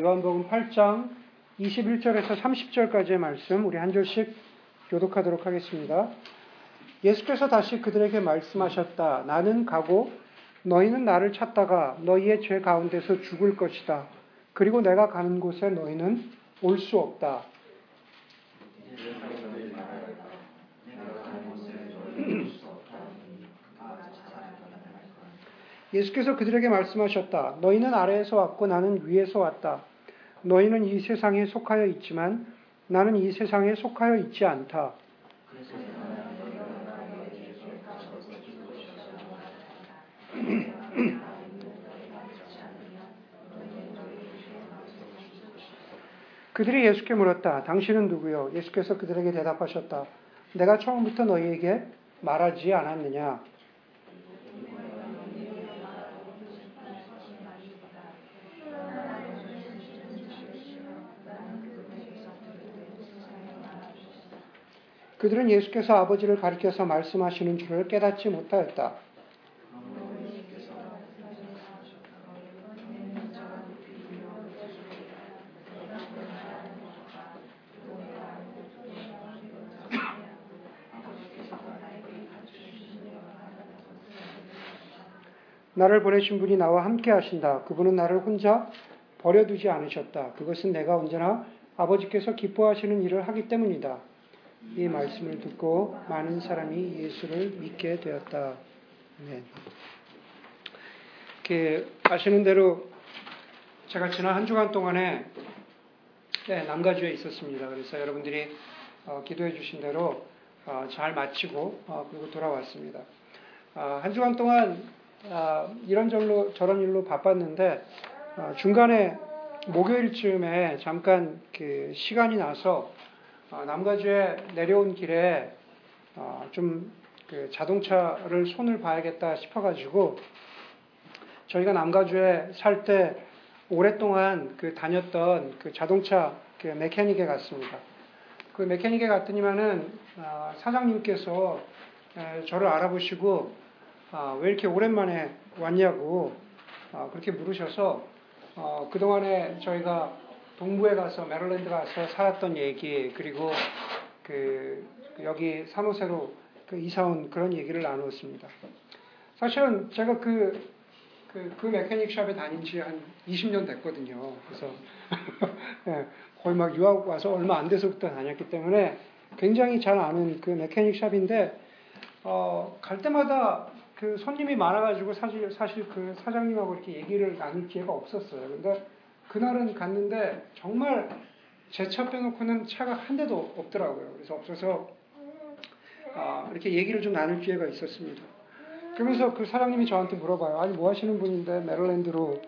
요한복음 8장 21절에서 30절까지의 말씀 우리 한 절씩 교독하도록 하겠습니다. 예수께서 다시 그들에게 말씀하셨다. 나는 가고 너희는 나를 찾다가 너희의 죄 가운데서 죽을 것이다. 그리고 내가 가는 곳에 너희는 올 수 없다. 예수께서 그들에게 말씀하셨다. 너희는 아래에서 왔고 나는 위에서 왔다. 너희는 이 세상에 속하여 있지만 나는 이 세상에 속하여 있지 않다. 그들이 예수께 물었다. 당신은 누구요? 예수께서 그들에게 대답하셨다. 내가 처음부터 너희에게 말하지 않았느냐? 그들은 예수께서 아버지를 가리켜서 말씀하시는 줄을 깨닫지 못하였다. 나를 보내신 분이 나와 함께 하신다. 그분은 나를 혼자 버려두지 않으셨다. 그것은 내가 언제나 아버지께서 기뻐하시는 일을 하기 때문이다. 이 말씀을 듣고 많은 사람이 예수를 믿게 되었다. 네. 이렇게 아시는 대로 제가 지난 한 주간 동안에 네, 남가주에 있었습니다. 그래서 여러분들이 어, 기도해 주신 대로 어, 잘 마치고 어, 그리고 돌아왔습니다. 어, 한 주간 동안 어, 이런저런 저런 일로 바빴는데 어, 중간에 목요일쯤에 잠깐 그 시간이 나서 어, 남가주에 내려온 길에 어, 좀그 자동차를 손을 봐야겠다 싶어가지고 저희가 남가주에 살 때 오랫동안 그 다녔던 그 자동차 그 메케닉에 갔습니다. 그 메케닉에 갔더니만은 어, 사장님께서 저를 알아보시고 왜 이렇게 오랜만에 왔냐고 그렇게 물으셔서 그동안에 저희가 동부에 가서 메릴랜드 가서 살았던 얘기 그리고 그 여기 산호세로 그 이사 온 그런 얘기를 나누었습니다. 사실은 제가 그, 그, 그 메케닉 샵에 다닌 지 한 20년 됐거든요. 그래서 네, 거의 막 유학 와서 얼마 안 돼서부터 다녔기 때문에 굉장히 잘 아는 그 메케닉 샵인데 어, 갈 때마다 그 손님이 많아가지고 사실 사실 그 사장님하고 이렇게 얘기를 나눌 기회가 없었어요. 근데 그날은 갔는데 정말 제 차 빼놓고는 차가 한 대도 없더라고요. 그래서 없어서 아, 이렇게 얘기를 좀 나눌 기회가 있었습니다. 그러면서 그 사장님이 저한테 물어봐요. 아니 뭐 하시는 분인데 메릴랜드로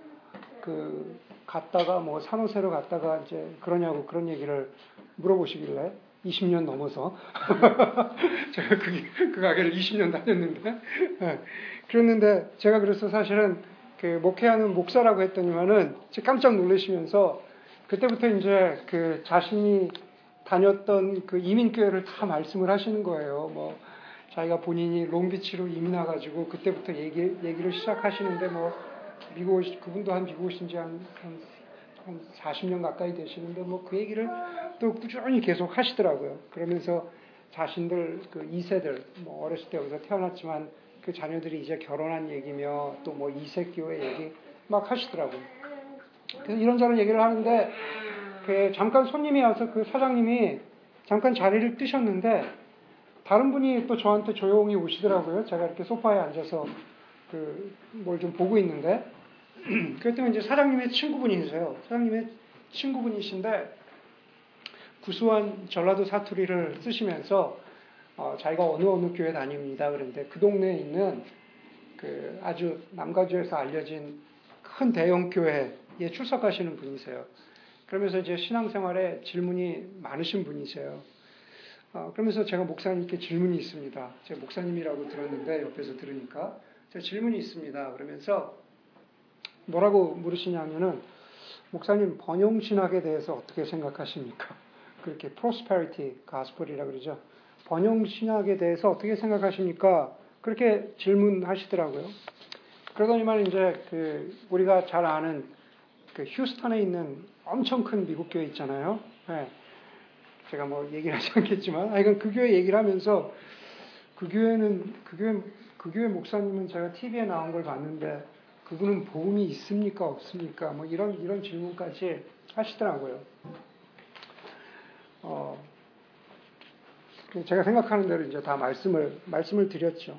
그 갔다가 뭐 산호세로 갔다가 이제 그러냐고 그런 얘기를 물어보시길래 20년 넘어서 제가 그, 그 가게를 20년 다녔는데 네. 그랬는데 제가 그래서 사실은 그 목회하는 목사라고 했더니만은 깜짝 놀라시면서 그때부터 이제 그 자신이 다녔던 그 이민교회를 다 말씀을 하시는 거예요. 뭐 자기가 본인이 롱비치로 이민 와가지고 그때부터 얘기, 얘기를 시작하시는데 뭐 미국 오시, 그분도 한 미국 오신 지 한, 한, 한 40년 가까이 되시는데 뭐 그 얘기를 또 꾸준히 계속 하시더라고요. 그러면서 자신들 그 2세들 뭐 어렸을 때 여기서 태어났지만 그 자녀들이 이제 결혼한 얘기며 또 뭐 이세교회 얘기 막 하시더라고요. 그래서 이런저런 얘기를 하는데 그 잠깐 손님이 와서 그 사장님이 잠깐 자리를 뜨셨는데 다른 분이 또 저한테 조용히 오시더라고요. 제가 이렇게 소파에 앉아서 그 뭘 좀 보고 있는데 그랬더니 이제 사장님의 친구분이세요. 사장님의 친구분이신데 구수한 전라도 사투리를 쓰시면서 어, 자기가 어느 어느 교회 다닙니다. 그런데 그 동네에 있는 그 아주 남가주에서 알려진 큰 대형 교회에 출석하시는 분이세요. 그러면서 이제 신앙생활에 질문이 많으신 분이세요. 어, 그러면서 제가 목사님께 질문이 있습니다. 제가 목사님이라고 들었는데 옆에서 들으니까 제가 질문이 있습니다. 그러면서 뭐라고 물으시냐면은 목사님 번영 신학에 대해서 어떻게 생각하십니까? 그렇게 prosperity gospel이라 그러죠. 번영 신학에 대해서 어떻게 생각하십니까? 그렇게 질문하시더라고요. 그러더니만 이제 그 우리가 잘 아는 그 휴스턴에 있는 엄청 큰 미국 교회 있잖아요. 네. 제가 뭐 얘기를 하지 않겠지만, 아, 이건 그 교회 얘기를 하면서 그 교회는, 그 교회, 그 교회 목사님은 제가 TV에 나온 걸 봤는데 그분은 복음이 있습니까? 없습니까? 뭐 이런, 이런 질문까지 하시더라고요. 어, 제가 생각하는 대로 이제 다 말씀을, 말씀을 드렸죠.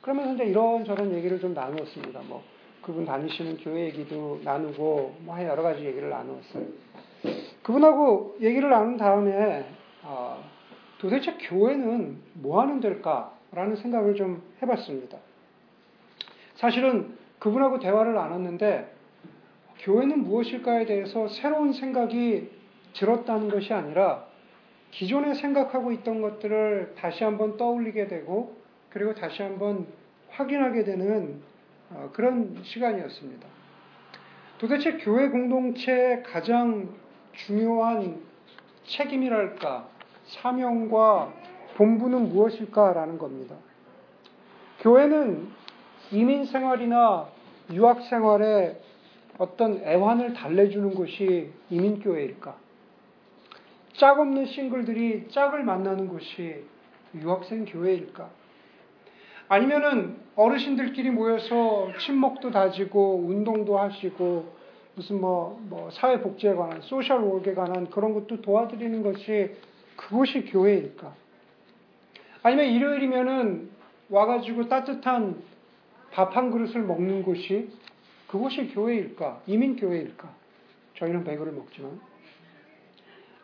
그러면서 이제 이런저런 얘기를 좀 나누었습니다. 뭐, 그분 다니시는 교회 얘기도 나누고, 뭐, 여러 가지 얘기를 나누었어요. 그분하고 얘기를 나눈 다음에, 어, 도대체 교회는 뭐 하는 데일까라는 생각을 좀 해봤습니다. 사실은 그분하고 대화를 나눴는데, 교회는 무엇일까에 대해서 새로운 생각이 들었다는 것이 아니라, 기존에 생각하고 있던 것들을 다시 한번 떠올리게 되고 그리고 다시 한번 확인하게 되는 어, 그런 시간이었습니다. 도대체 교회 공동체의 가장 중요한 책임이랄까, 사명과 본부는 무엇일까라는 겁니다. 교회는 이민 생활이나 유학 생활에 어떤 애환을 달래주는 곳이 이민교회일까? 짝 없는 싱글들이 짝을 만나는 곳이 유학생 교회일까? 아니면은 어르신들끼리 모여서 친목도 다지고 운동도 하시고 무슨 뭐, 뭐 사회복지에 관한 소셜 월크에 관한 그런 것도 도와드리는 것이 그것이 교회일까? 아니면 일요일이면은 와가지고 따뜻한 밥 한 그릇을 먹는 곳이 그것이 교회일까? 이민교회일까? 저희는 배그를 먹지만.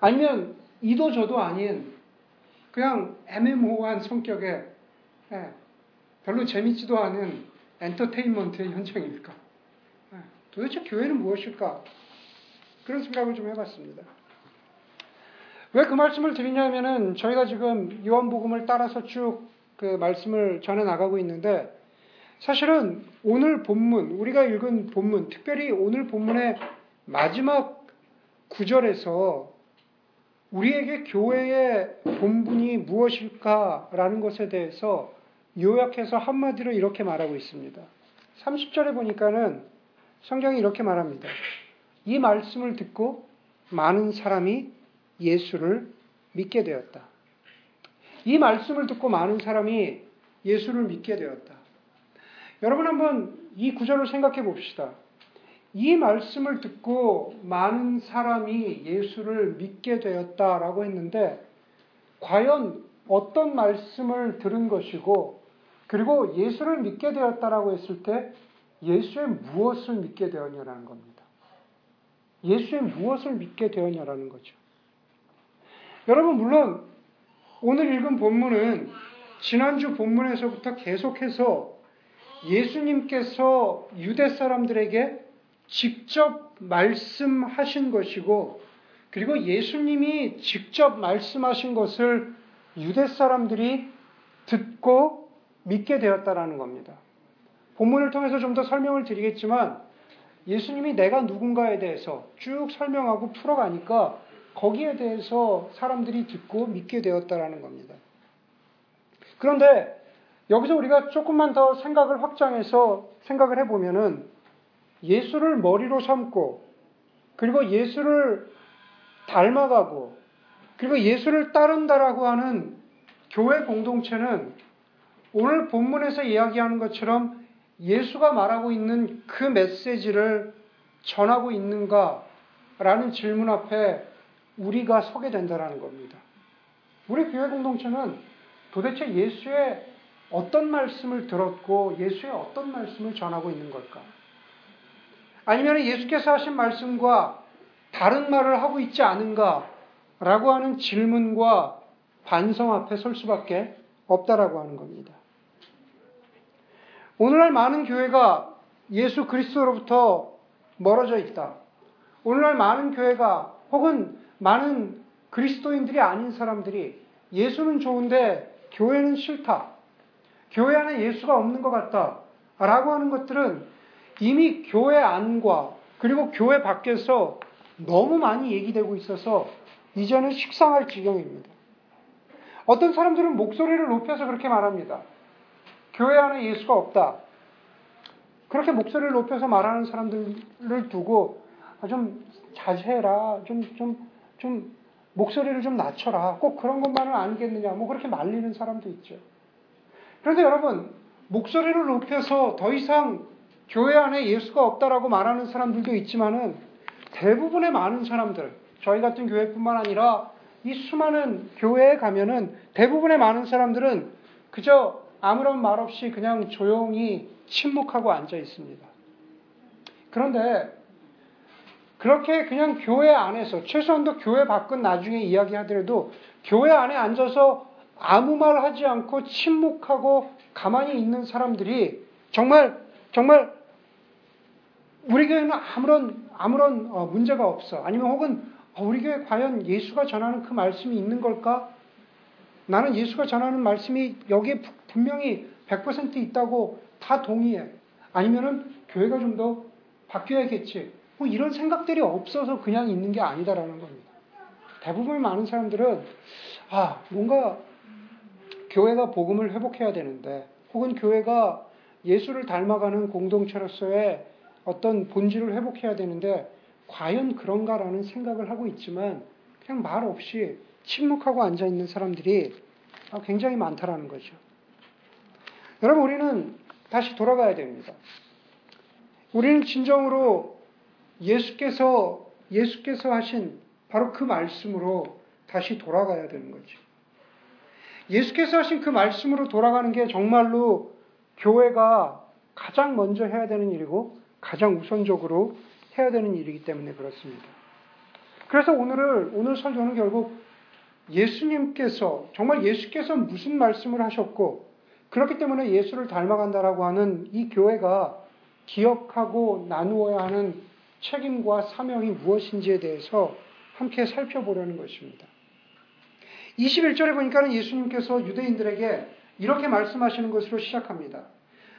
아니면 이도 저도 아닌 그냥 애매모호한 성격의 예, 별로 재밌지도 않은 엔터테인먼트의 현장일까? 예, 도대체 교회는 무엇일까? 그런 생각을 좀 해봤습니다. 왜 그 말씀을 드리냐면은 저희가 지금 요한복음을 따라서 쭉 그 말씀을 전해 나가고 있는데 사실은 오늘 본문, 우리가 읽은 본문, 특별히 오늘 본문의 마지막 구절에서 우리에게 교회의 본분이 무엇일까라는 것에 대해서 요약해서 한마디로 이렇게 말하고 있습니다. 30절에 보니까는 성경이 이렇게 말합니다. 이 말씀을 듣고 많은 사람이 예수를 믿게 되었다. 이 말씀을 듣고 많은 사람이 예수를 믿게 되었다. 여러분 한번 이 구절을 생각해 봅시다. 이 말씀을 듣고 많은 사람이 예수를 믿게 되었다라고 했는데, 과연 어떤 말씀을 들은 것이고, 그리고 예수를 믿게 되었다라고 했을 때, 예수의 무엇을 믿게 되었냐라는 겁니다. 예수의 무엇을 믿게 되었냐라는 거죠. 여러분, 물론, 오늘 읽은 본문은 지난주 본문에서부터 계속해서 예수님께서 유대 사람들에게 직접 말씀하신 것이고, 그리고 예수님이 직접 말씀하신 것을 유대 사람들이 듣고 믿게 되었다라는 겁니다. 본문을 통해서 좀 더 설명을 드리겠지만, 예수님이 내가 누군가에 대해서 쭉 설명하고 풀어가니까 거기에 대해서 사람들이 듣고 믿게 되었다라는 겁니다. 그런데 여기서 우리가 조금만 더 생각을 확장해서 생각을 해보면은 예수를 머리로 삼고 그리고 예수를 닮아가고 그리고 예수를 따른다라고 하는 교회 공동체는 오늘 본문에서 이야기하는 것처럼 예수가 말하고 있는 그 메시지를 전하고 있는가라는 질문 앞에 우리가 서게 된다라는 겁니다. 우리 교회 공동체는 도대체 예수의 어떤 말씀을 들었고 예수의 어떤 말씀을 전하고 있는 걸까? 아니면 예수께서 하신 말씀과 다른 말을 하고 있지 않은가? 라고 하는 질문과 반성 앞에 설 수밖에 없다라고 하는 겁니다. 오늘날 많은 교회가 예수 그리스도로부터 멀어져 있다. 오늘날 많은 교회가 혹은 많은 그리스도인들이 아닌 사람들이 예수는 좋은데 교회는 싫다. 교회 안에 예수가 없는 것 같다. 라고 하는 것들은 이미 교회 안과 그리고 교회 밖에서 너무 많이 얘기되고 있어서 이제는 식상할 지경입니다. 어떤 사람들은 목소리를 높여서 그렇게 말합니다. 교회 안에 예수가 없다. 그렇게 목소리를 높여서 말하는 사람들을 두고 아, 좀 자제해라. 좀, 좀, 좀 목소리를 좀 낮춰라. 꼭 그런 것만은 아니겠느냐. 뭐 그렇게 말리는 사람도 있죠. 그런데 여러분, 목소리를 높여서 더 이상 교회 안에 예수가 없다라고 말하는 사람들도 있지만은 대부분의 많은 사람들, 저희 같은 교회뿐만 아니라 이 수많은 교회에 가면은 대부분의 많은 사람들은 그저 아무런 말 없이 그냥 조용히 침묵하고 앉아 있습니다. 그런데 그렇게 그냥 교회 안에서 최소한도 교회 밖은 나중에 이야기하더라도 교회 안에 앉아서 아무 말 하지 않고 침묵하고 가만히 있는 사람들이 정말 정말 우리 교회는 아무런 아무런 어, 문제가 없어. 아니면 혹은 어, 우리 교회 과연 예수가 전하는 그 말씀이 있는 걸까? 나는 예수가 전하는 말씀이 여기에 분명히 100% 있다고 다 동의해. 아니면은 교회가 좀 더 바뀌어야겠지. 뭐 이런 생각들이 없어서 그냥 있는 게 아니다라는 겁니다. 대부분 많은 사람들은 아 뭔가 교회가 복음을 회복해야 되는데 혹은 교회가 예수를 닮아가는 공동체로서의 어떤 본질을 회복해야 되는데 과연 그런가라는 생각을 하고 있지만 그냥 말 없이 침묵하고 앉아 있는 사람들이 굉장히 많다라는 거죠. 여러분 우리는 다시 돌아가야 됩니다. 우리는 진정으로 예수께서 예수께서 하신 바로 그 말씀으로 다시 돌아가야 되는 거죠. 예수께서 하신 그 말씀으로 돌아가는 게 정말로 교회가 가장 먼저 해야 되는 일이고 가장 우선적으로 해야 되는 일이기 때문에 그렇습니다. 그래서 오늘을 오늘 설교는 결국 예수님께서 정말 예수께서 무슨 말씀을 하셨고 그렇기 때문에 예수를 닮아간다라고 하는 이 교회가 기억하고 나누어야 하는 책임과 사명이 무엇인지에 대해서 함께 살펴보려는 것입니다. 21절에 보니까는 예수님께서 유대인들에게 이렇게 말씀하시는 것으로 시작합니다.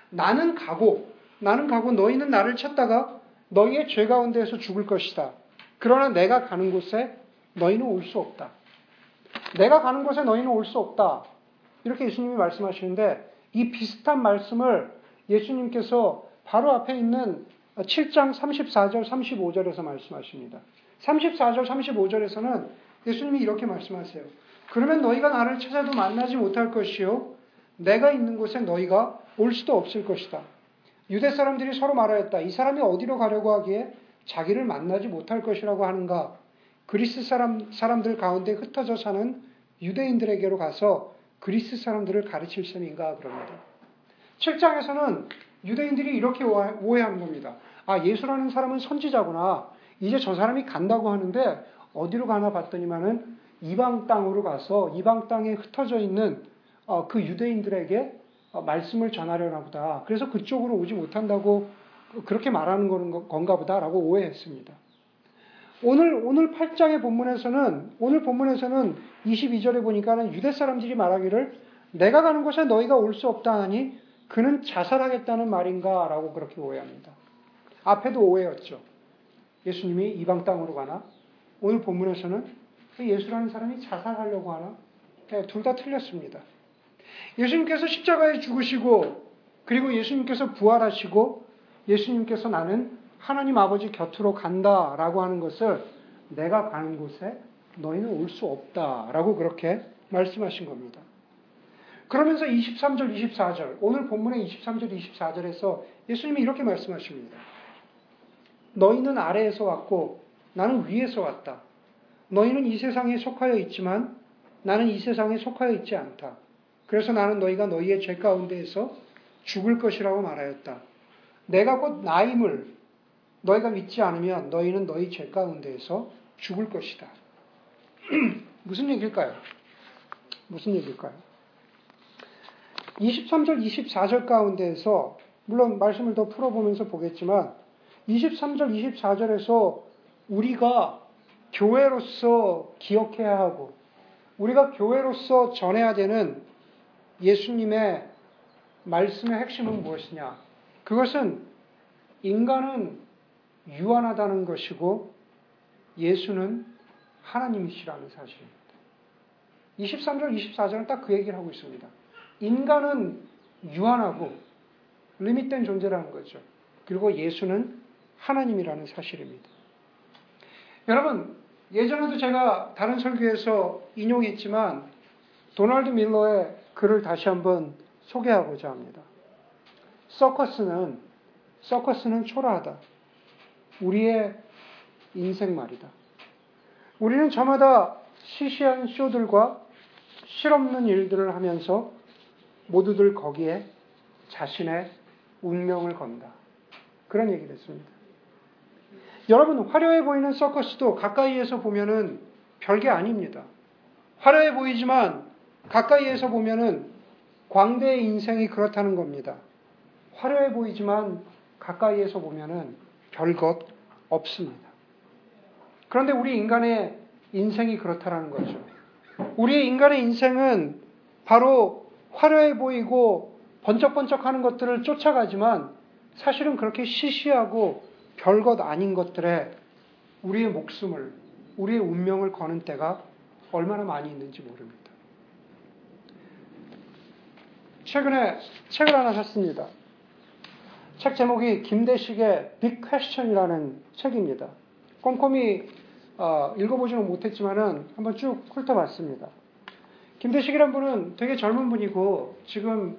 나는 가고, 나는 가고 너희는 나를 찾다가 너희의 죄 가운데에서 죽을 것이다. 그러나 내가 가는 곳에 너희는 올 수 없다. 내가 가는 곳에 너희는 올 수 없다. 이렇게 예수님이 말씀하시는데 이 비슷한 말씀을 예수님께서 바로 앞에 있는 7장 34절, 35절에서 말씀하십니다. 34절, 35절에서는 예수님이 이렇게 말씀하세요. 그러면 너희가 나를 찾아도 만나지 못할 것이요. 내가 있는 곳에 너희가 올 수도 없을 것이다. 유대 사람들이 서로 말하였다. 이 사람이 어디로 가려고 하기에 자기를 만나지 못할 것이라고 하는가? 그리스 사람, 사람들 가운데 흩어져 사는 유대인들에게로 가서 그리스 사람들을 가르칠 셈인가? 그럽니다. 7장에서는 유대인들이 이렇게 오해하는 겁니다. 아, 예수라는 사람은 선지자구나. 이제 저 사람이 간다고 하는데 어디로 가나 봤더니만은 이방 땅으로 가서 이방 땅에 흩어져 있는 어, 그 유대인들에게 어, 말씀을 전하려나 보다. 그래서 그쪽으로 오지 못한다고 그렇게 말하는 건가 보다라고 오해했습니다. 오늘 오늘 8장의 본문에서는 오늘 본문에서는 22절에 보니까는 유대 사람들이 말하기를 내가 가는 곳에 너희가 올 수 없다 하니 그는 자살하겠다는 말인가라고 그렇게 오해합니다. 앞에도 오해였죠. 예수님이 이방 땅으로 가나? 오늘 본문에서는 예수라는 사람이 자살하려고 하나? 네, 둘다 틀렸습니다. 예수님께서 십자가에 죽으시고 그리고 예수님께서 부활하시고 예수님께서 나는 하나님 아버지 곁으로 간다라고 하는 것을 내가 가는 곳에 너희는 올 수 없다라고 그렇게 말씀하신 겁니다. 그러면서 23절, 24절, 오늘 본문의 23절, 24절에서 예수님이 이렇게 말씀하십니다. 너희는 아래에서 왔고 나는 위에서 왔다. 너희는 이 세상에 속하여 있지만 나는 이 세상에 속하여 있지 않다. 그래서 나는 너희가 너희의 죄 가운데에서 죽을 것이라고 말하였다. 내가 곧 나임을 너희가 믿지 않으면 너희는 너희 죄 가운데에서 죽을 것이다. 무슨 얘기일까요? 무슨 얘기일까요? 23절, 24절 가운데에서 물론 말씀을 더 풀어보면서 보겠지만 23절, 24절에서 우리가 교회로서 기억해야 하고 우리가 교회로서 전해야 되는 예수님의 말씀의 핵심은 무엇이냐? 그것은 인간은 유한하다는 것이고 예수는 하나님이시라는 사실입니다. 23절, 24절은 딱 그 얘기를 하고 있습니다. 인간은 유한하고 리밋된 존재라는 거죠. 그리고 예수는 하나님이라는 사실입니다. 여러분, 예전에도 제가 다른 설교에서 인용했지만 도널드 밀러의 글을 다시 한번 소개하고자 합니다. 서커스는 서커스는 초라하다. 우리의 인생 말이다. 우리는 저마다 시시한 쇼들과 실없는 일들을 하면서 모두들 거기에 자신의 운명을 건다. 그런 얘기를 했습니다. 여러분, 화려해 보이는 서커스도 가까이에서 보면은 별게 아닙니다. 화려해 보이지만 가까이에서 보면은 광대의 인생이 그렇다는 겁니다. 화려해 보이지만 가까이에서 보면은 별것 없습니다. 그런데 우리 인간의 인생이 그렇다라는 거죠. 우리의 인간의 인생은 바로 화려해 보이고 번쩍번쩍 하는 것들을 쫓아가지만 사실은 그렇게 시시하고 별것 아닌 것들에 우리의 목숨을, 우리의 운명을 거는 때가 얼마나 많이 있는지 모릅니다. 최근에 책을 하나 샀습니다. 책 제목이 김대식의 빅 퀘스천이라는 책입니다. 꼼꼼히 어, 읽어보지는 못했지만은 한번 쭉 훑어봤습니다. 김대식이란 분은 되게 젊은 분이고 지금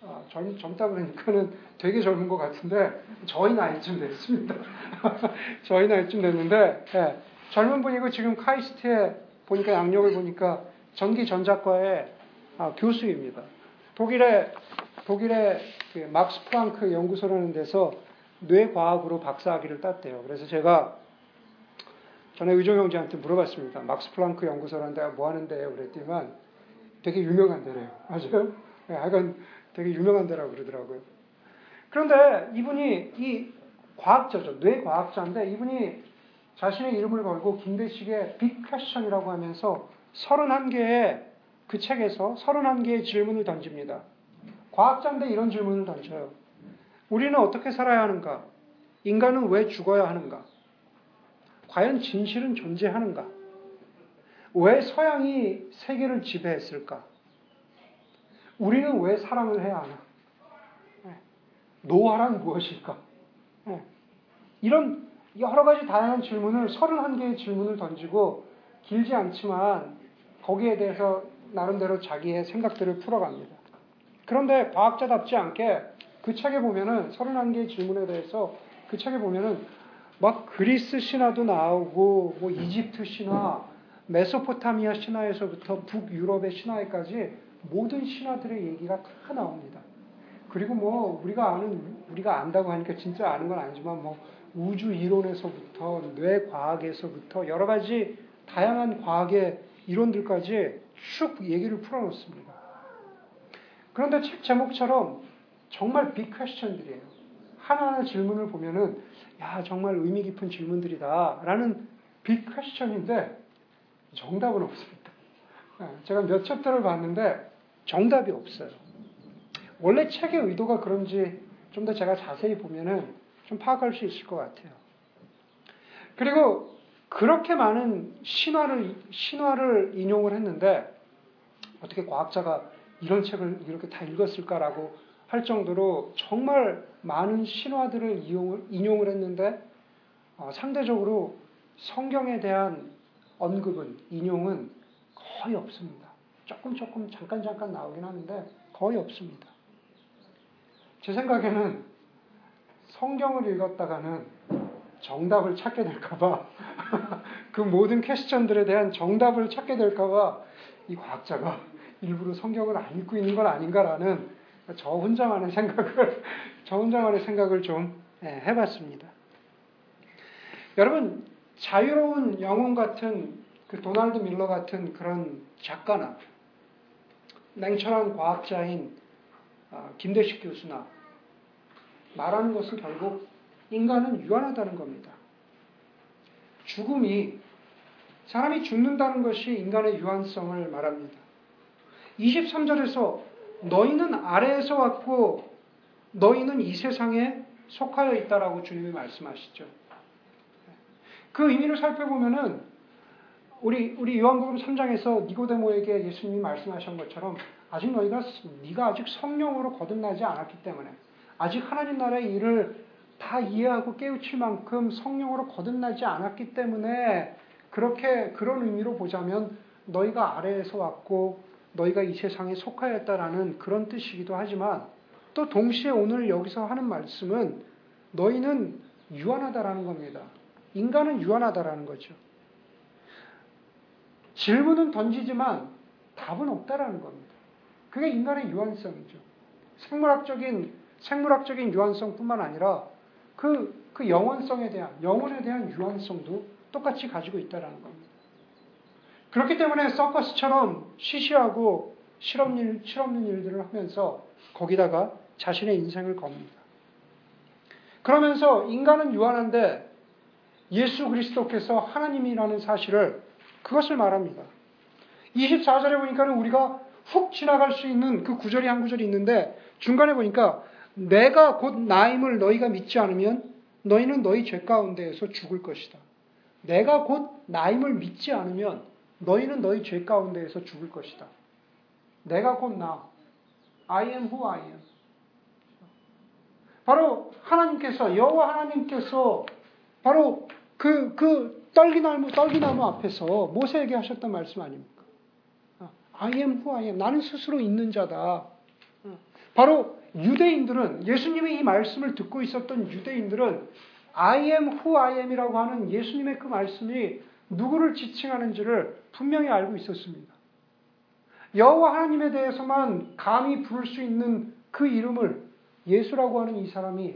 어, 젊, 젊다 그러니까는 되게 젊은 것 같은데 저희 나이쯤 됐습니다. 저희 나이쯤 됐는데 예, 젊은 분이고 지금 카이스트에 보니까 양력을 보니까 전기전자과의 아, 교수입니다. 독일의 독일의 그 막스 프랑크 연구소라는 데서 뇌과학으로 박사학위를 땄대요. 그래서 제가 전에 의정 형제한테 물어봤습니다. 막스 플랑크 연구소라는 데가 뭐 하는데요? 그랬더니만 되게 유명한 데래요. 맞아요? 네, 하여간 되게 유명한 데라고 그러더라고요. 그런데 이분이 이 과학자죠. 뇌과학자인데 이분이 자신의 이름을 걸고 김대식의 Big Question이라고 하면서 31개의 그 책에서 31개의 질문을 던집니다. 과학자인데 이런 질문을 던져요. 우리는 어떻게 살아야 하는가? 인간은 왜 죽어야 하는가? 과연 진실은 존재하는가? 왜 서양이 세계를 지배했을까? 우리는 왜 사랑을 해야 하나? 네. 노화란 무엇일까? 네. 이런 여러 가지 다양한 질문을 31개의 질문을 던지고 길지 않지만 거기에 대해서 나름대로 자기의 생각들을 풀어갑니다. 그런데 과학자답지 않게 그 책에 보면은 31개의 질문에 대해서 그 책에 보면은 막 그리스 신화도 나오고 뭐 이집트 신화, 메소포타미아 신화에서부터 북유럽의 신화에까지 모든 신화들의 얘기가 다 나옵니다. 그리고 뭐 우리가 아는 우리가 안다고 하니까 진짜 아는 건 아니지만 뭐 우주 이론에서부터 뇌 과학에서부터 여러 가지 다양한 과학의 이론들까지 쭉 얘기를 풀어놓습니다. 그런데 책 제목처럼 정말 빅 퀘스천들이에요. 하나하나 질문을 보면은 야, 정말 의미 깊은 질문들이다. 라는 빅 퀘스천인데 정답은 없습니다. 네, 제가 몇 챕터를 봤는데 정답이 없어요. 원래 책의 의도가 그런지 좀 더 제가 자세히 보면은 좀 파악할 수 있을 것 같아요. 그리고 그렇게 많은 신화를, 신화를 인용을 했는데 어떻게 과학자가 이런 책을 이렇게 다 읽었을까라고 할 정도로 정말 많은 신화들을 이용을, 인용을 했는데 어, 상대적으로 성경에 대한 언급은 인용은 거의 없습니다. 조금 조금 잠깐 잠깐 나오긴 하는데 거의 없습니다. 제 생각에는 성경을 읽었다가는 정답을 찾게 될까봐 그 모든 퀘스천들에 대한 정답을 찾게 될까봐 이 과학자가 일부러 성경을 안 읽고 있는 건 아닌가라는 저 혼자만의 생각을, 저 혼자만의 생각을 좀 예, 해봤습니다. 여러분, 자유로운 영혼 같은 그 도널드 밀러 같은 그런 작가나 냉철한 과학자인 아, 김대식 교수나 말하는 것은 결국 인간은 유한하다는 겁니다. 죽음이 사람이 죽는다는 것이 인간의 유한성을 말합니다. 23절에서 너희는 아래에서 왔고 너희는 이 세상에 속하여 있다라고 주님이 말씀하시죠. 그 의미를 살펴보면은 우리 우리 요한복음 3장에서 니고데모에게 예수님이 말씀하신 것처럼 아직 너희가 네가 아직 성령으로 거듭나지 않았기 때문에 아직 하나님 나라의 일을 다 이해하고 깨우칠 만큼 성령으로 거듭나지 않았기 때문에 그렇게 그런 의미로 보자면 너희가 아래에서 왔고 너희가 이 세상에 속하였다라는 그런 뜻이기도 하지만 또 동시에 오늘 여기서 하는 말씀은 너희는 유한하다라는 겁니다. 인간은 유한하다라는 거죠. 질문은 던지지만 답은 없다라는 겁니다. 그게 인간의 유한성이죠. 생물학적인 생물학적인 유한성뿐만 아니라 그, 그 영원성에 대한 영혼에 대한 유한성도 똑같이 가지고 있다라는 겁니다. 그렇기 때문에 서커스처럼 시시하고 실없는, 실없는 일들을 하면서 거기다가 자신의 인생을 겁니다. 그러면서 인간은 유한한데 예수 그리스도께서 하나님이라는 사실을 그것을 말합니다. 24절에 보니까는 우리가 훅 지나갈 수 있는 그 구절이 한 구절이 있는데 중간에 보니까 내가 곧 나임을 너희가 믿지 않으면 너희는 너희 죄 가운데에서 죽을 것이다. 내가 곧 나임을 믿지 않으면 너희는 너희 죄 가운데에서 죽을 것이다. 내가 곧 나. I am who I am. 바로 하나님께서 여호와 하나님께서 바로 그, 그 떨기나무, 떨기나무 앞에서 모세에게 하셨던 말씀 아닙니까? I am who I am. 나는 스스로 있는 자다. 바로 유대인들은 예수님의 이 말씀을 듣고 있었던 유대인들은 I am who I am이라고 하는 예수님의 그 말씀이 누구를 지칭하는지를 분명히 알고 있었습니다. 여호와 하나님에 대해서만 감히 부를 수 있는 그 이름을 예수라고 하는 이 사람이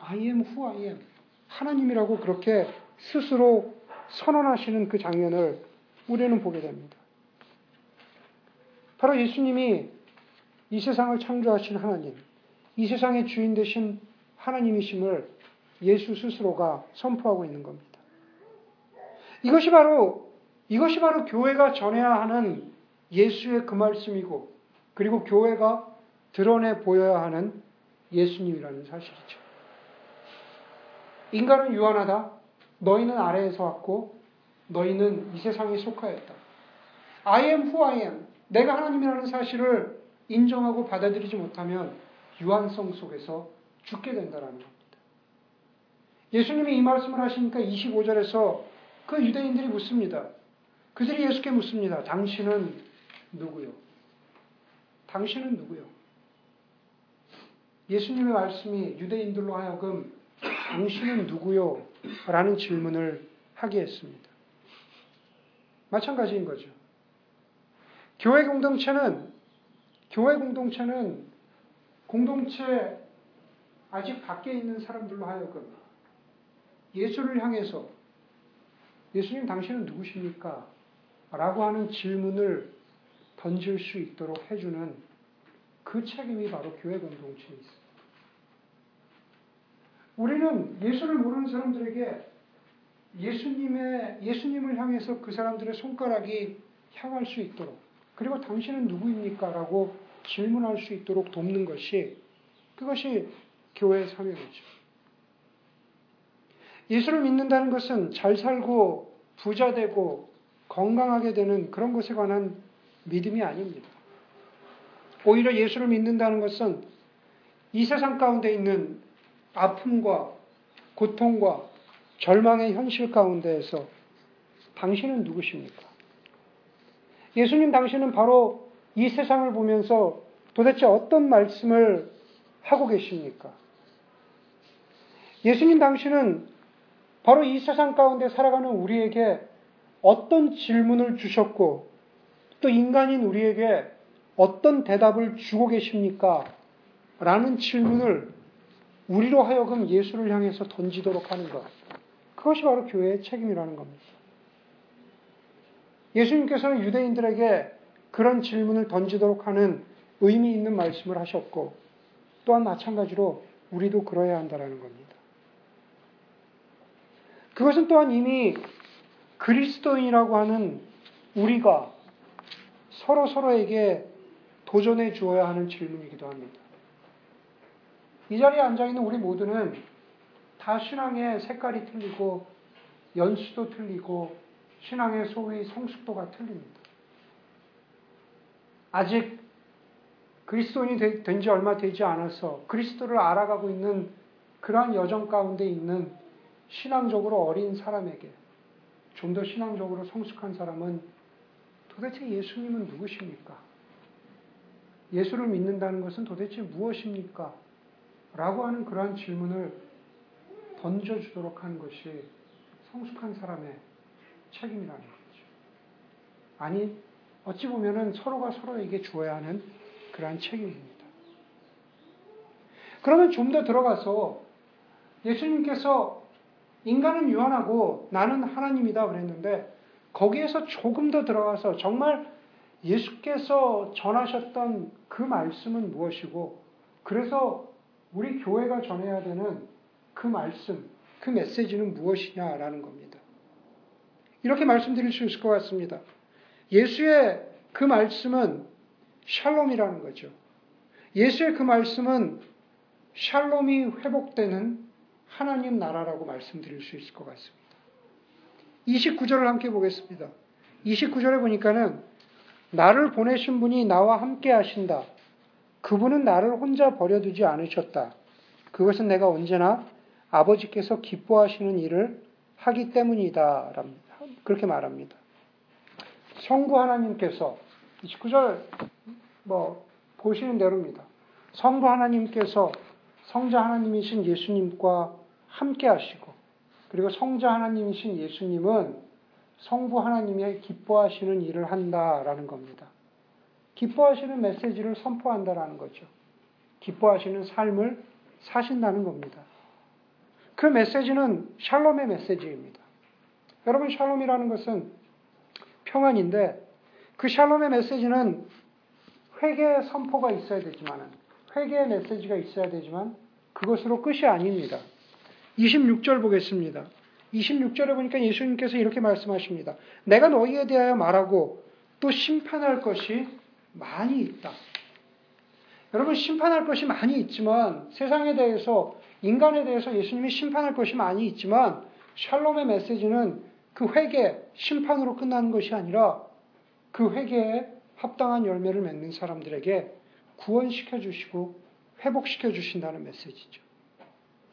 I am who I am 하나님이라고 그렇게 스스로 선언하시는 그 장면을 우리는 보게 됩니다. 바로 예수님이 이 세상을 창조하신 하나님, 이 세상의 주인 되신 하나님이심을 예수 스스로가 선포하고 있는 겁니다. 이것이 바로 이것이 바로 교회가 전해야 하는 예수의 그 말씀이고 그리고 교회가 드러내 보여야 하는 예수님이라는 사실이죠. 인간은 유한하다. 너희는 아래에서 왔고 너희는 이 세상에 속하였다. I am who I am. 내가 하나님이라는 사실을 인정하고 받아들이지 못하면 유한성 속에서 죽게 된다는 겁니다. 예수님이 이 말씀을 하시니까 25절에서 그 유대인들이 묻습니다. 그들이 예수께 묻습니다. 당신은 누구요? 당신은 누구요? 예수님의 말씀이 유대인들로 하여금 당신은 누구요? 라는 질문을 하게 했습니다. 마찬가지인 거죠. 교회 공동체는 교회 공동체는 공동체 아직 밖에 있는 사람들로 하여금 예수를 향해서 예수님 당신은 누구십니까? 라고 하는 질문을 던질 수 있도록 해주는 그 책임이 바로 교회 공동체에 있습니다. 우리는 예수를 모르는 사람들에게 예수님의, 예수님을 향해서 그 사람들의 손가락이 향할 수 있도록, 그리고 당신은 누구입니까? 라고 질문할 수 있도록 돕는 것이, 그것이 교회의 사명이죠. 예수를 믿는다는 것은 잘 살고 부자 되고 건강하게 되는 그런 것에 관한 믿음이 아닙니다. 오히려 예수를 믿는다는 것은 이 세상 가운데 있는 아픔과 고통과 절망의 현실 가운데에서 당신은 누구십니까? 예수님 당신은 바로 이 세상을 보면서 도대체 어떤 말씀을 하고 계십니까? 예수님 당신은 바로 이 세상 가운데 살아가는 우리에게 어떤 질문을 주셨고 또 인간인 우리에게 어떤 대답을 주고 계십니까? 라는 질문을 우리로 하여금 예수를 향해서 던지도록 하는 것. 그것이 바로 교회의 책임이라는 겁니다. 예수님께서는 유대인들에게 그런 질문을 던지도록 하는 의미 있는 말씀을 하셨고 또한 마찬가지로 우리도 그러해야 한다는 겁니다. 그것은 또한 이미 그리스도인이라고 하는 우리가 서로 서로에게 도전해 주어야 하는 질문이기도 합니다. 이 자리에 앉아 있는 우리 모두는 다 신앙의 색깔이 틀리고 연수도 틀리고 신앙의 소위 성숙도가 틀립니다. 아직 그리스도인이 된 지 얼마 되지 않아서 그리스도를 알아가고 있는 그러한 여정 가운데 있는 신앙적으로 어린 사람에게 좀 더 신앙적으로 성숙한 사람은 도대체 예수님은 누구십니까? 예수를 믿는다는 것은 도대체 무엇입니까? 라고 하는 그러한 질문을 던져주도록 하는 것이 성숙한 사람의 책임이라는 거죠. 아니, 어찌 보면은 서로가 서로에게 주어야 하는 그러한 책임입니다. 그러면 좀 더 들어가서 예수님께서 인간은 유한하고 나는 하나님이다 그랬는데 거기에서 조금 더 들어가서 정말 예수께서 전하셨던 그 말씀은 무엇이고 그래서 우리 교회가 전해야 되는 그 말씀, 그 메시지는 무엇이냐라는 겁니다. 이렇게 말씀드릴 수 있을 것 같습니다. 예수의 그 말씀은 샬롬이라는 거죠. 예수의 그 말씀은 샬롬이 회복되는 하나님 나라라고 말씀드릴 수 있을 것 같습니다. 29절을 함께 보겠습니다. 29절에 보니까는 나를 보내신 분이 나와 함께 하신다. 그분은 나를 혼자 버려두지 않으셨다. 그것은 내가 언제나 아버지께서 기뻐하시는 일을 하기 때문이다. 그렇게 말합니다. 성부 하나님께서 29절 뭐 보시는 대로입니다. 성부 하나님께서 성자 하나님이신 예수님과 함께 하시고 그리고 성자 하나님이신 예수님은 성부 하나님의 기뻐하시는 일을 한다라는 겁니다. 기뻐하시는 메시지를 선포한다라는 거죠. 기뻐하시는 삶을 사신다는 겁니다. 그 메시지는 샬롬의 메시지입니다. 여러분, 샬롬이라는 것은 평안인데 그 샬롬의 메시지는 회개의 선포가 있어야 되지만, 회개의 메시지가 있어야 되지만 그것으로 끝이 아닙니다. 26절 보겠습니다. 26절에 보니까 예수님께서 이렇게 말씀하십니다. 내가 너희에 대하여 말하고 또 심판할 것이 많이 있다. 여러분, 심판할 것이 많이 있지만 세상에 대해서, 인간에 대해서 예수님이 심판할 것이 많이 있지만 샬롬의 메시지는 그 회개, 심판으로 끝나는 것이 아니라 그 회개에 합당한 열매를 맺는 사람들에게 구원시켜 주시고 회복시켜 주신다는 메시지죠.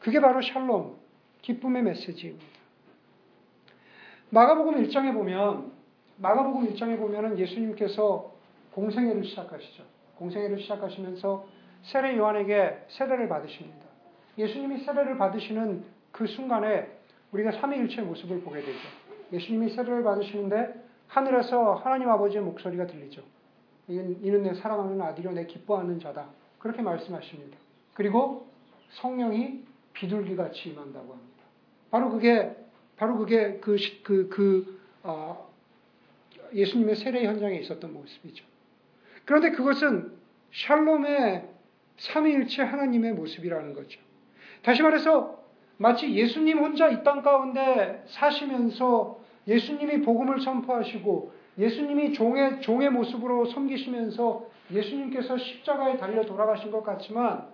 그게 바로 샬롬, 기쁨의 메시지입니다. 마가복음 1장에 보면 마가복음 1장에 보면은 예수님께서 공생애를 시작하시죠. 공생애를 시작하시면서 세례 요한에게 세례를 받으십니다. 예수님이 세례를 받으시는 그 순간에 우리가 삼위일체의 모습을 보게 되죠. 예수님이 세례를 받으시는데 하늘에서 하나님 아버지의 목소리가 들리죠. 이는 내 사랑하는 아들이요 내 기뻐하는 자다. 그렇게 말씀하십니다. 그리고 성령이 비둘기같이 임한다고 합니다. 바로 그게 바로 그게 그, 그, 그 어, 예수님의 세례 현장에 있었던 모습이죠. 그런데 그것은 샬롬의 삼위일체 하나님의 모습이라는 거죠. 다시 말해서 마치 예수님 혼자 이 땅 가운데 사시면서 예수님이 복음을 선포하시고 예수님이 종의, 종의 모습으로 섬기시면서 예수님께서 십자가에 달려 돌아가신 것 같지만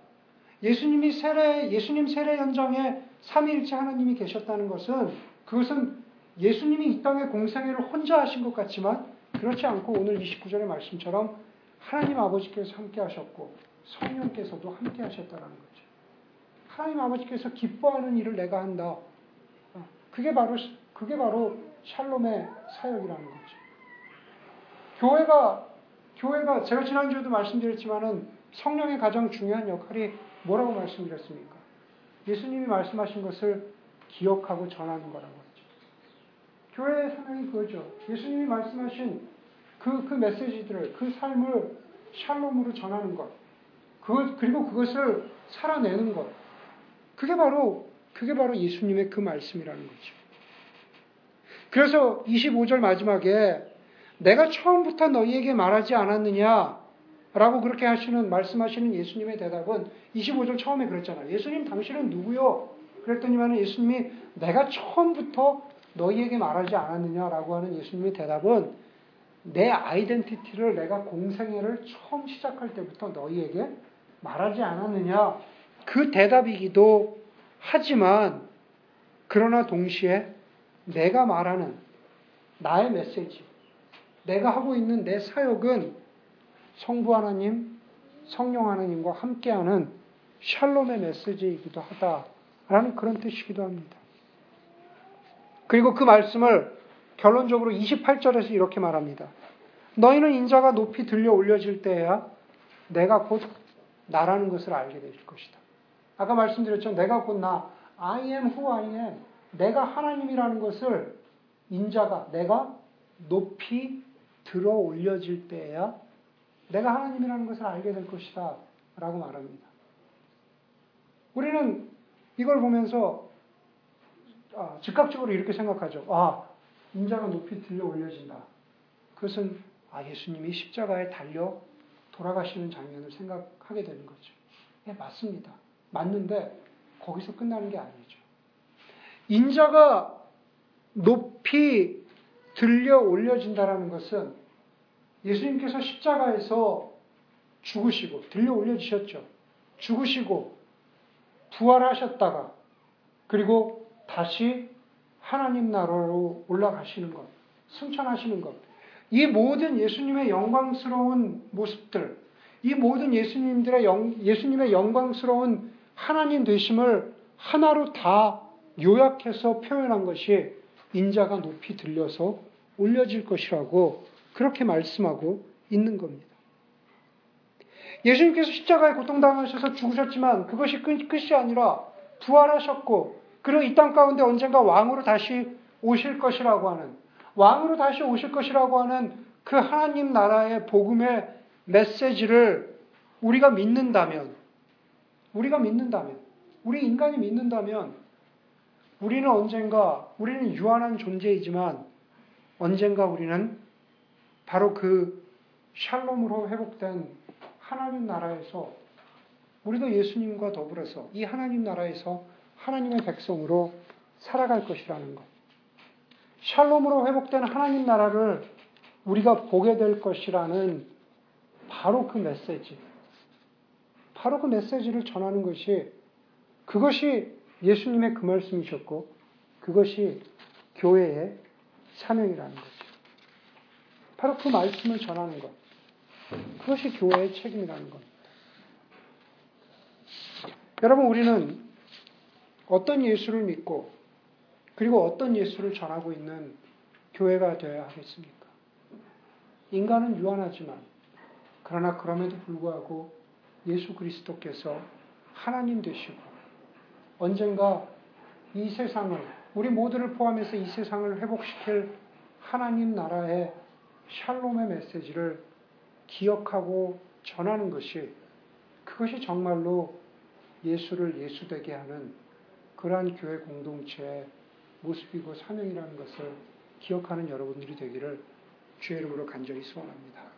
예수님이 세례, 예수님 세례 현장에 삼위일체 하나님이 계셨다는 것은 그것은 예수님이 이 땅의 공생애를 혼자 하신 것 같지만 그렇지 않고 오늘 29절의 말씀처럼 하나님 아버지께서 함께 하셨고 성령께서도 함께 하셨다는 거죠. 하나님 아버지께서 기뻐하는 일을 내가 한다. 어, 그게 바로 그게 바로 샬롬의 사역이라는 거죠. 교회가 교회가 제가 지난주에도 말씀드렸지만은 성령의 가장 중요한 역할이 뭐라고 말씀드렸습니까? 예수님이 말씀하신 것을 기억하고 전하는 거라고 하죠. 교회의 사명이 그거죠. 예수님이 말씀하신 그, 그 메시지들을, 그 삶을 샬롬으로 전하는 것. 그, 그리고 그것을 살아내는 것. 그게 바로, 그게 바로 예수님의 그 말씀이라는 거죠. 그래서 25절 마지막에 내가 처음부터 너희에게 말하지 않았느냐? 라고 그렇게 하시는, 말씀하시는 예수님의 대답은 25절 처음에 그랬잖아요. 예수님 당신은 누구요? 그랬더니만 예수님이 내가 처음부터 너희에게 말하지 않았느냐 라고 하는 예수님의 대답은 내 아이덴티티를 내가 공생애를 처음 시작할 때부터 너희에게 말하지 않았느냐. 그 대답이기도 하지만 그러나 동시에 내가 말하는 나의 메시지, 내가 하고 있는 내 사역은 성부 하나님, 성령 하나님과 함께하는 샬롬의 메시지이기도 하다. 라는 그런 뜻이기도 합니다. 그리고 그 말씀을 결론적으로 28절에서 이렇게 말합니다. 너희는 인자가 높이 들려 올려질 때야 내가 곧 나라는 것을 알게 될 것이다. 아까 말씀드렸죠. 내가 곧 나. I am who I am. 내가 하나님이라는 것을 인자가 내가 높이 들어 올려질 때야 내가 하나님이라는 것을 알게 될 것이다. 라고 말합니다. 우리는 이걸 보면서 아, 즉각적으로 이렇게 생각하죠. 아, 인자가 높이 들려 올려진다. 그것은 아, 예수님이 십자가에 달려 돌아가시는 장면을 생각하게 되는 거죠. 예, 맞습니다. 맞는데 거기서 끝나는 게 아니죠. 인자가 높이 들려 올려진다라는 것은 예수님께서 십자가에서 죽으시고 들려 올려지셨죠. 죽으시고 부활하셨다가 그리고 다시 하나님 나라로 올라가시는 것, 승천하시는 것. 이 모든 예수님의 영광스러운 모습들, 이 모든 예수님들의 영, 예수님의 영광스러운 하나님 되심을 하나로 다 요약해서 표현한 것이 인자가 높이 들려서 올려질 것이라고 그렇게 말씀하고 있는 겁니다. 예수님께서 십자가에 고통당하셔서 죽으셨지만 그것이 끝이 아니라 부활하셨고 그리고 이 땅 가운데 언젠가 왕으로 다시 오실 것이라고 하는 왕으로 다시 오실 것이라고 하는 그 하나님 나라의 복음의 메시지를 우리가 믿는다면 우리가 믿는다면 우리 인간이 믿는다면 우리는 언젠가 우리는 유한한 존재이지만 언젠가 우리는 바로 그 샬롬으로 회복된 하나님 나라에서 우리도 예수님과 더불어서 이 하나님 나라에서 하나님의 백성으로 살아갈 것이라는 것. 샬롬으로 회복된 하나님 나라를 우리가 보게 될 것이라는 바로 그 메시지. 바로 그 메시지를 전하는 것이 그것이 예수님의 그 말씀이셨고 그것이 교회의 사명이라는 거죠. 바로 그 말씀을 전하는 것. 그것이 교회의 책임이라는 겁니다. 여러분, 우리는 어떤 예수를 믿고 그리고 어떤 예수를 전하고 있는 교회가 되어야 하겠습니까? 인간은 유한하지만 그러나 그럼에도 불구하고 예수 그리스도께서 하나님 되시고 언젠가 이 세상을 우리 모두를 포함해서 이 세상을 회복시킬 하나님 나라의 샬롬의 메시지를 기억하고 전하는 것이 그것이 정말로 예수를 예수되게 하는 그러한 교회 공동체의 모습이고 사명이라는 것을 기억하는 여러분들이 되기를 주의 이름으로 간절히 소원합니다.